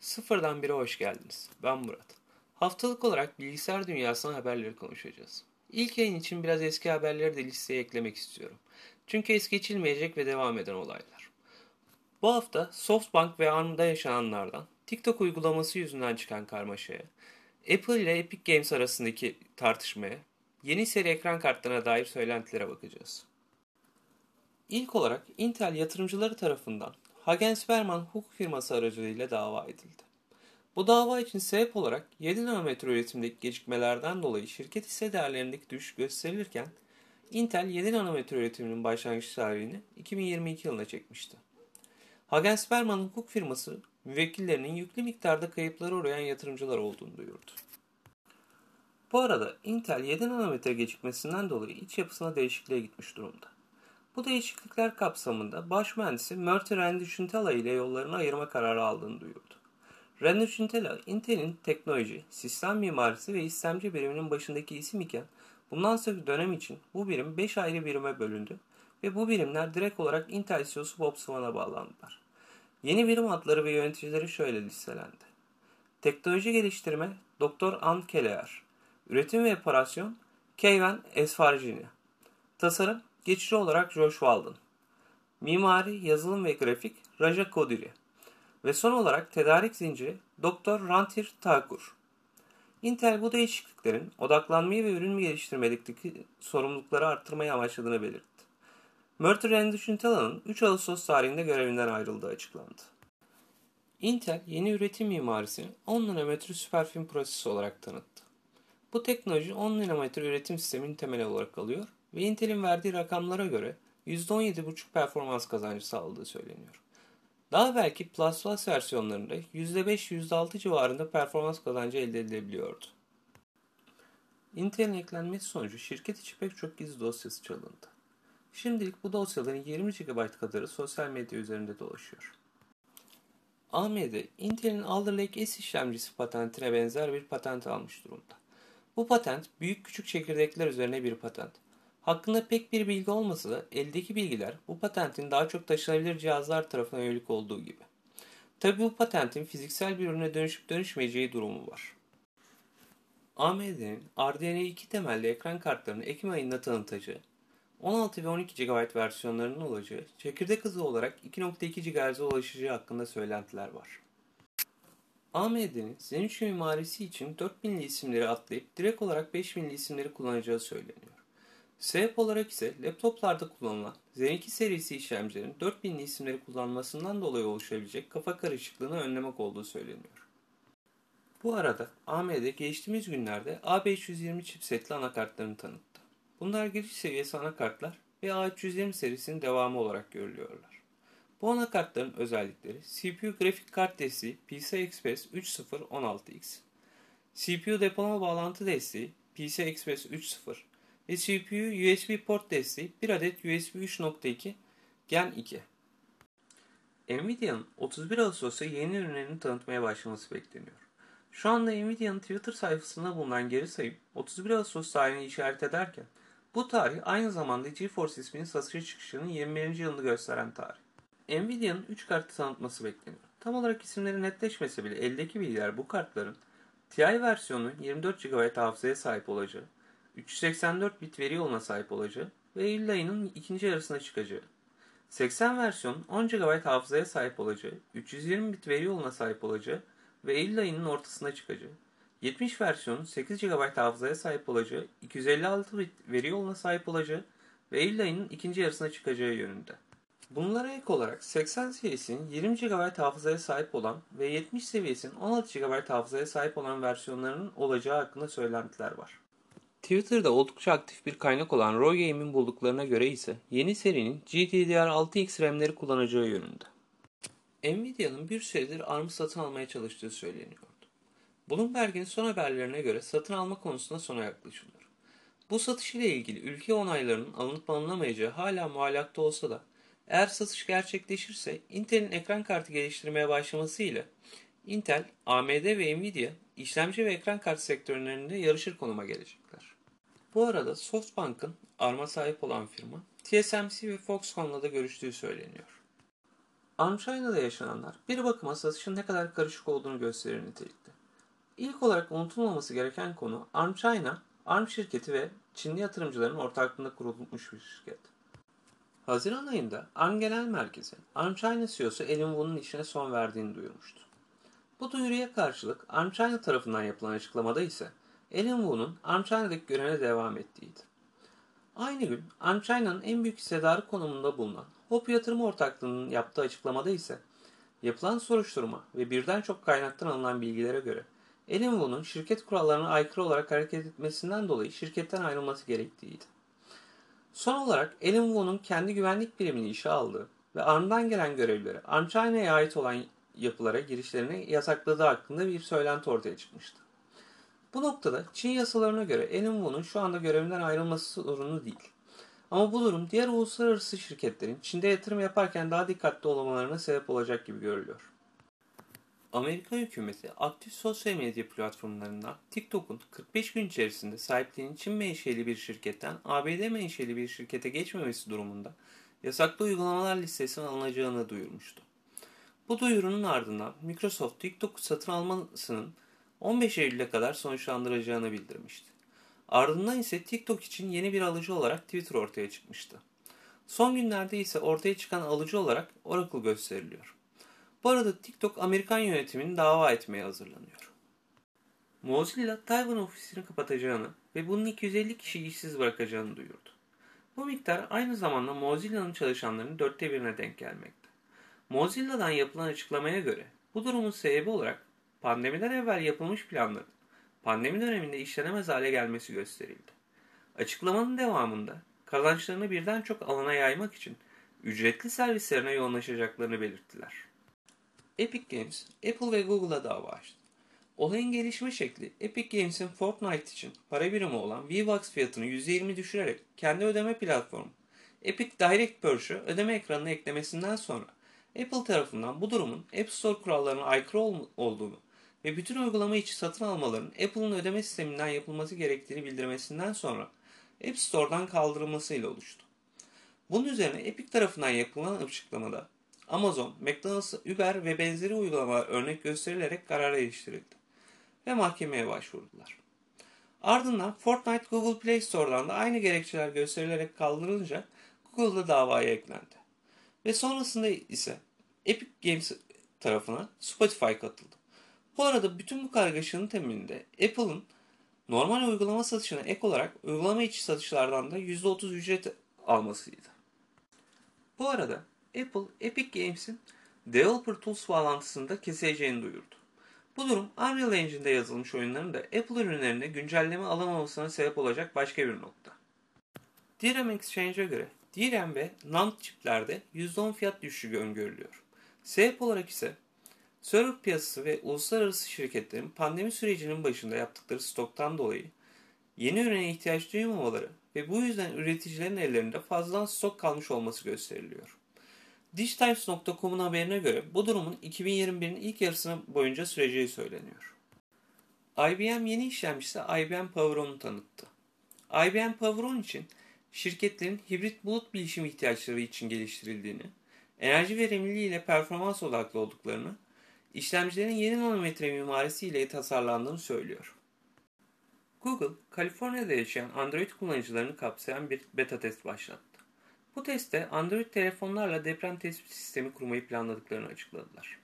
Sıfırdan bire hoş geldiniz. Ben Murat. Haftalık olarak bilgisayar dünyasının haberleri konuşacağız. İlk yayın için biraz eski haberleri de listeye eklemek istiyorum. Çünkü es geçilmeyecek ve devam eden olaylar. Bu hafta Softbank ve ARM'da yaşananlardan, TikTok uygulaması yüzünden çıkan karmaşaya, Apple ile Epic Games arasındaki tartışmaya, yeni seri ekran kartlarına dair söylentilere bakacağız. İlk olarak Intel yatırımcıları tarafından Hagen Berman hukuk firması aracılığıyla dava edildi. Bu dava için sebep olarak 7 nanometre üretimdeki gecikmelerden dolayı şirket hisse değerlerindeki düşüş gösterilirken Intel 7 nanometre üretiminin başlangıç tarihini 2022 yılına çekmişti. Hagen Berman hukuk firması müvekkillerinin yüklü miktarda kayıplara uğrayan yatırımcılar olduğunu duyurdu. Bu arada Intel 7 nanometre gecikmesinden dolayı iç yapısına değişikliğe gitmiş durumda. Bu değişiklikler kapsamında baş mühendisi Murthy Renduchintala ile yollarını ayırma kararı aldığını duyurdu. Renduchintala, Intel'in teknoloji, sistem mimarisi ve istemci biriminin başındaki isim iken bundan sonraki dönem için bu birim 5 ayrı birime bölündü ve bu birimler direkt olarak Intel CEO'su Bob Swan'a bağlandılar. Yeni birim adları ve yöneticileri şöyle listelendi. Teknoloji geliştirme Dr. Ann Keller, Üretim ve operasyon Keyvan Esfarjini, Tasarım Geçici olarak Josh Walden. Mimari, yazılım ve grafik Raja Kodiri. Ve son olarak tedarik zinciri Dr. Rantir Thakur. Intel bu değişikliklerin odaklanmayı ve ürün geliştirmedeki sorumlulukları arttırmayı amaçladığını belirtti. Murthy Renduchinthala'nın 3 Ağustos tarihinde görevinden ayrıldığı açıklandı. Intel yeni üretim mimarisini 10 nanometre süperfilm prosesi olarak tanıttı. Bu teknoloji 10 nanometre üretim sisteminin temeli olarak alıyor ve Intel'in verdiği rakamlara göre %17,5 performans kazancı sağladığı söyleniyor. Daha belki Plus Plus versiyonlarında %5-%6 civarında performans kazancı elde edilebiliyordu. Intel'in eklenmesi sonucu şirket içi pek çok gizli dosyası çalındı. Şimdilik bu dosyaların 20 GB kadarı sosyal medya üzerinde dolaşıyor. AMD, Intel'in Alder Lake S işlemcisi patentine benzer bir patent almış durumda. Bu patent büyük küçük çekirdekler üzerine bir patent. Hakkında pek bir bilgi olmasa da eldeki bilgiler bu patentin daha çok taşınabilir cihazlar tarafına yönelik olduğu gibi. Tabi bu patentin fiziksel bir ürüne dönüşüp dönüşmeyeceği durumu var. AMD'nin RDNA2 temelli ekran kartlarını Ekim ayında tanıtacağı, 16 ve 12 GB versiyonlarının olacağı, çekirdek hızı olarak 2.2 GHz'e ulaşacağı hakkında söylentiler var. AMD'nin Zen 3 mimarisi için 4000'li isimleri atlayıp direkt olarak 5000'li isimleri kullanacağı söyleniyor. Sebep olarak ise laptoplarda kullanılan Zen 2 serisi işlemcilerin 4000'li isimleri kullanmasından dolayı oluşabilecek kafa karışıklığını önlemek olduğu söyleniyor. Bu arada AMD geçtiğimiz günlerde A520 chipsetli anakartlarını tanıttı. Bunlar giriş seviyesi anakartlar ve A320 serisinin devamı olarak görülüyorlar. Bu anakartların özellikleri CPU grafik kart desteği PCI Express 3.0 16X, CPU depolama bağlantı desteği PCI Express 3.0 CPU USB port desteği bir adet USB 3.2 Gen 2. Nvidia'nın 31 Ağustos'ta yeni ürünlerini tanıtmaya başlaması bekleniyor. Şu anda Nvidia'nın Twitter sayfasında bulunan geri sayım 31 Ağustos tarihini işaret ederken bu tarih aynı zamanda GeForce isminin satışa çıkışının 21. yılını gösteren tarih. Nvidia'nın 3 kartı tanıtması bekleniyor. Tam olarak isimleri netleşmese bile eldeki bilgiler bu kartların TI versiyonu 24 GB hafızaya sahip olacağı, 384 bit veri yoluna sahip olacağı ve Eylül ayının ikinci yarısına çıkacağı. 80 versiyon 10 GB hafızaya sahip olacağı, 320 bit veri yoluna sahip olacağı ve Eylül ayının ortasına çıkacağı. 70 versiyon 8 GB hafızaya sahip olacağı, 256 bit veri yoluna sahip olacağı ve Eylül ayının ikinci yarısına çıkacağı yönünde. Bunlara ek olarak 80 seviyesinin 20 GB hafızaya sahip olan ve 70 seviyesinin 16 GB hafızaya sahip olan versiyonlarının olacağı hakkında söylentiler var. Twitter'da oldukça aktif bir kaynak olan Roy Game'in bulduklarına göre ise yeni serinin GDDR6X RAM'leri kullanacağı yönünde. Nvidia'nın bir süredir ARM'ı satın almaya çalıştığı söyleniyordu. Bloomberg'in son haberlerine göre satın alma konusunda sona yaklaşılıyor. Bu satış ile ilgili ülke onaylarının alınıp alınamayacağı hala muallakta olsa da eğer satış gerçekleşirse Intel'in ekran kartı geliştirmeye başlaması ile Intel, AMD ve Nvidia işlemci ve ekran kartı sektörlerinde yarışır konuma gelecekler. Bu arada Softbank'ın ARM'a sahip olan firma TSMC ve Foxconn'la da görüştüğü söyleniyor. Arm China'da yaşananlar bir bakıma satışın ne kadar karışık olduğunu gösterir nitelikte. İlk olarak unutulmaması gereken konu Arm China, Arm şirketi ve Çinli yatırımcıların ortaklığında kurulmuş bir şirket. Haziran ayında ARM Genel Merkezi, ARM China CEO'su Elin Wu'nun işine son verdiğini duyurmuştu. Bu duyuruya karşılık ARM China tarafından yapılan açıklamada ise Elin Wu'nun ARM China'daki görevine devam ettiğiydi. Aynı gün ARM China'nın en büyük hissedarı konumunda bulunan Hop Yatırım Ortaklığı'nın yaptığı açıklamada ise yapılan soruşturma ve birden çok kaynaktan alınan bilgilere göre Elin Wu'nun şirket kurallarına aykırı olarak hareket etmesinden dolayı şirketten ayrılması gerektiğiydi. Son olarak Alan Wu'nun kendi güvenlik birimini işe aldığı ve ARM'dan gelen görevlileri ARM China'ya ait olan yapılara girişlerini yasakladığı hakkında bir söylenti ortaya çıkmıştı. Bu noktada Çin yasalarına göre Alan Wu'nun şu anda görevinden ayrılması sorunu değil. Ama bu durum diğer uluslararası şirketlerin Çin'de yatırım yaparken daha dikkatli olmalarına sebep olacak gibi görülüyor. Amerika hükümeti aktif sosyal medya platformlarından TikTok'un 45 gün içerisinde sahipliğinin Çin menşeli bir şirketten ABD menşeli bir şirkete geçmemesi durumunda yasaklı uygulamalar listesine alınacağını duyurmuştu. Bu duyurunun ardından Microsoft TikTok satın almasının 15 Eylül'e kadar sonuçlandıracağını bildirmişti. Ardından ise TikTok için yeni bir alıcı olarak Twitter ortaya çıkmıştı. Son günlerde ise ortaya çıkan alıcı olarak Oracle gösteriliyor. Bu arada TikTok Amerikan yönetimini dava etmeye hazırlanıyor. Mozilla Tayvan ofisini kapatacağını ve bunun 250 kişi işsiz bırakacağını duyurdu. Bu miktar aynı zamanda Mozilla'nın çalışanlarının dörtte birine denk gelmekte. Mozilla'dan yapılan açıklamaya göre bu durumun sebebi olarak pandemiden evvel yapılmış planların pandemi döneminde işlenemez hale gelmesi gösterildi. Açıklamanın devamında kazançlarını birden çok alana yaymak için ücretli servislerine yoğunlaşacaklarını belirttiler. Epic Games, Apple ve Google'a dava açtı. Olayın gelişme şekli Epic Games'in Fortnite için para birimi olan V-Bucks fiyatını %20 düşürerek kendi ödeme platformu Epic Direct Purchase'ı ödeme ekranına eklemesinden sonra Apple tarafından bu durumun App Store kurallarına aykırı olduğunu ve bütün uygulama içi satın almaların Apple'ın ödeme sisteminden yapılması gerektiğini bildirmesinden sonra App Store'dan kaldırılmasıyla oluştu. Bunun üzerine Epic tarafından yapılan açıklamada Amazon, McDonald's, Uber ve benzeri uygulamalar örnek gösterilerek karara eriştirildi ve mahkemeye başvurdular. Ardından Fortnite Google Play Store'dan da aynı gerekçeler gösterilerek kaldırılınca Google'da davaya eklendi. Ve sonrasında ise Epic Games tarafına Spotify katıldı. Bu arada bütün bu kargaşanın temelinde Apple'ın normal uygulama satışına ek olarak uygulama içi satışlardan da %30 ücret almasıydı. Bu arada Apple, Epic Games'in Developer Tools bağlantısını da keseceğini duyurdu. Bu durum Unreal Engine'de yazılmış oyunların da Apple ürünlerine güncelleme alamamasına sebep olacak başka bir nokta. DRAM Exchange'e göre DRAM ve NAND çiplerde %10 fiyat düşüşü öngörülüyor. Sebep olarak ise server piyasası ve uluslararası şirketlerin pandemi sürecinin başında yaptıkları stoktan dolayı yeni ürüne ihtiyaç duymamaları ve bu yüzden üreticilerin ellerinde fazladan stok kalmış olması gösteriliyor. Digitimes.com'un haberine göre bu durumun 2021'in ilk yarısına boyunca süreceği söyleniyor. IBM yeni işlemcisi IBM Poweron'u tanıttı. IBM Poweron için şirketlerin hibrit bulut bilişim ihtiyaçları için geliştirildiğini, enerji verimliliği ile performans odaklı olduklarını, işlemcilerin yeni nanometre mimarisi ile tasarlandığını söylüyor. Google, Kaliforniya'da yaşayan Android kullanıcılarını kapsayan bir beta test başlattı. Bu testte Android telefonlarla deprem tespit sistemi kurmayı planladıklarını açıkladılar.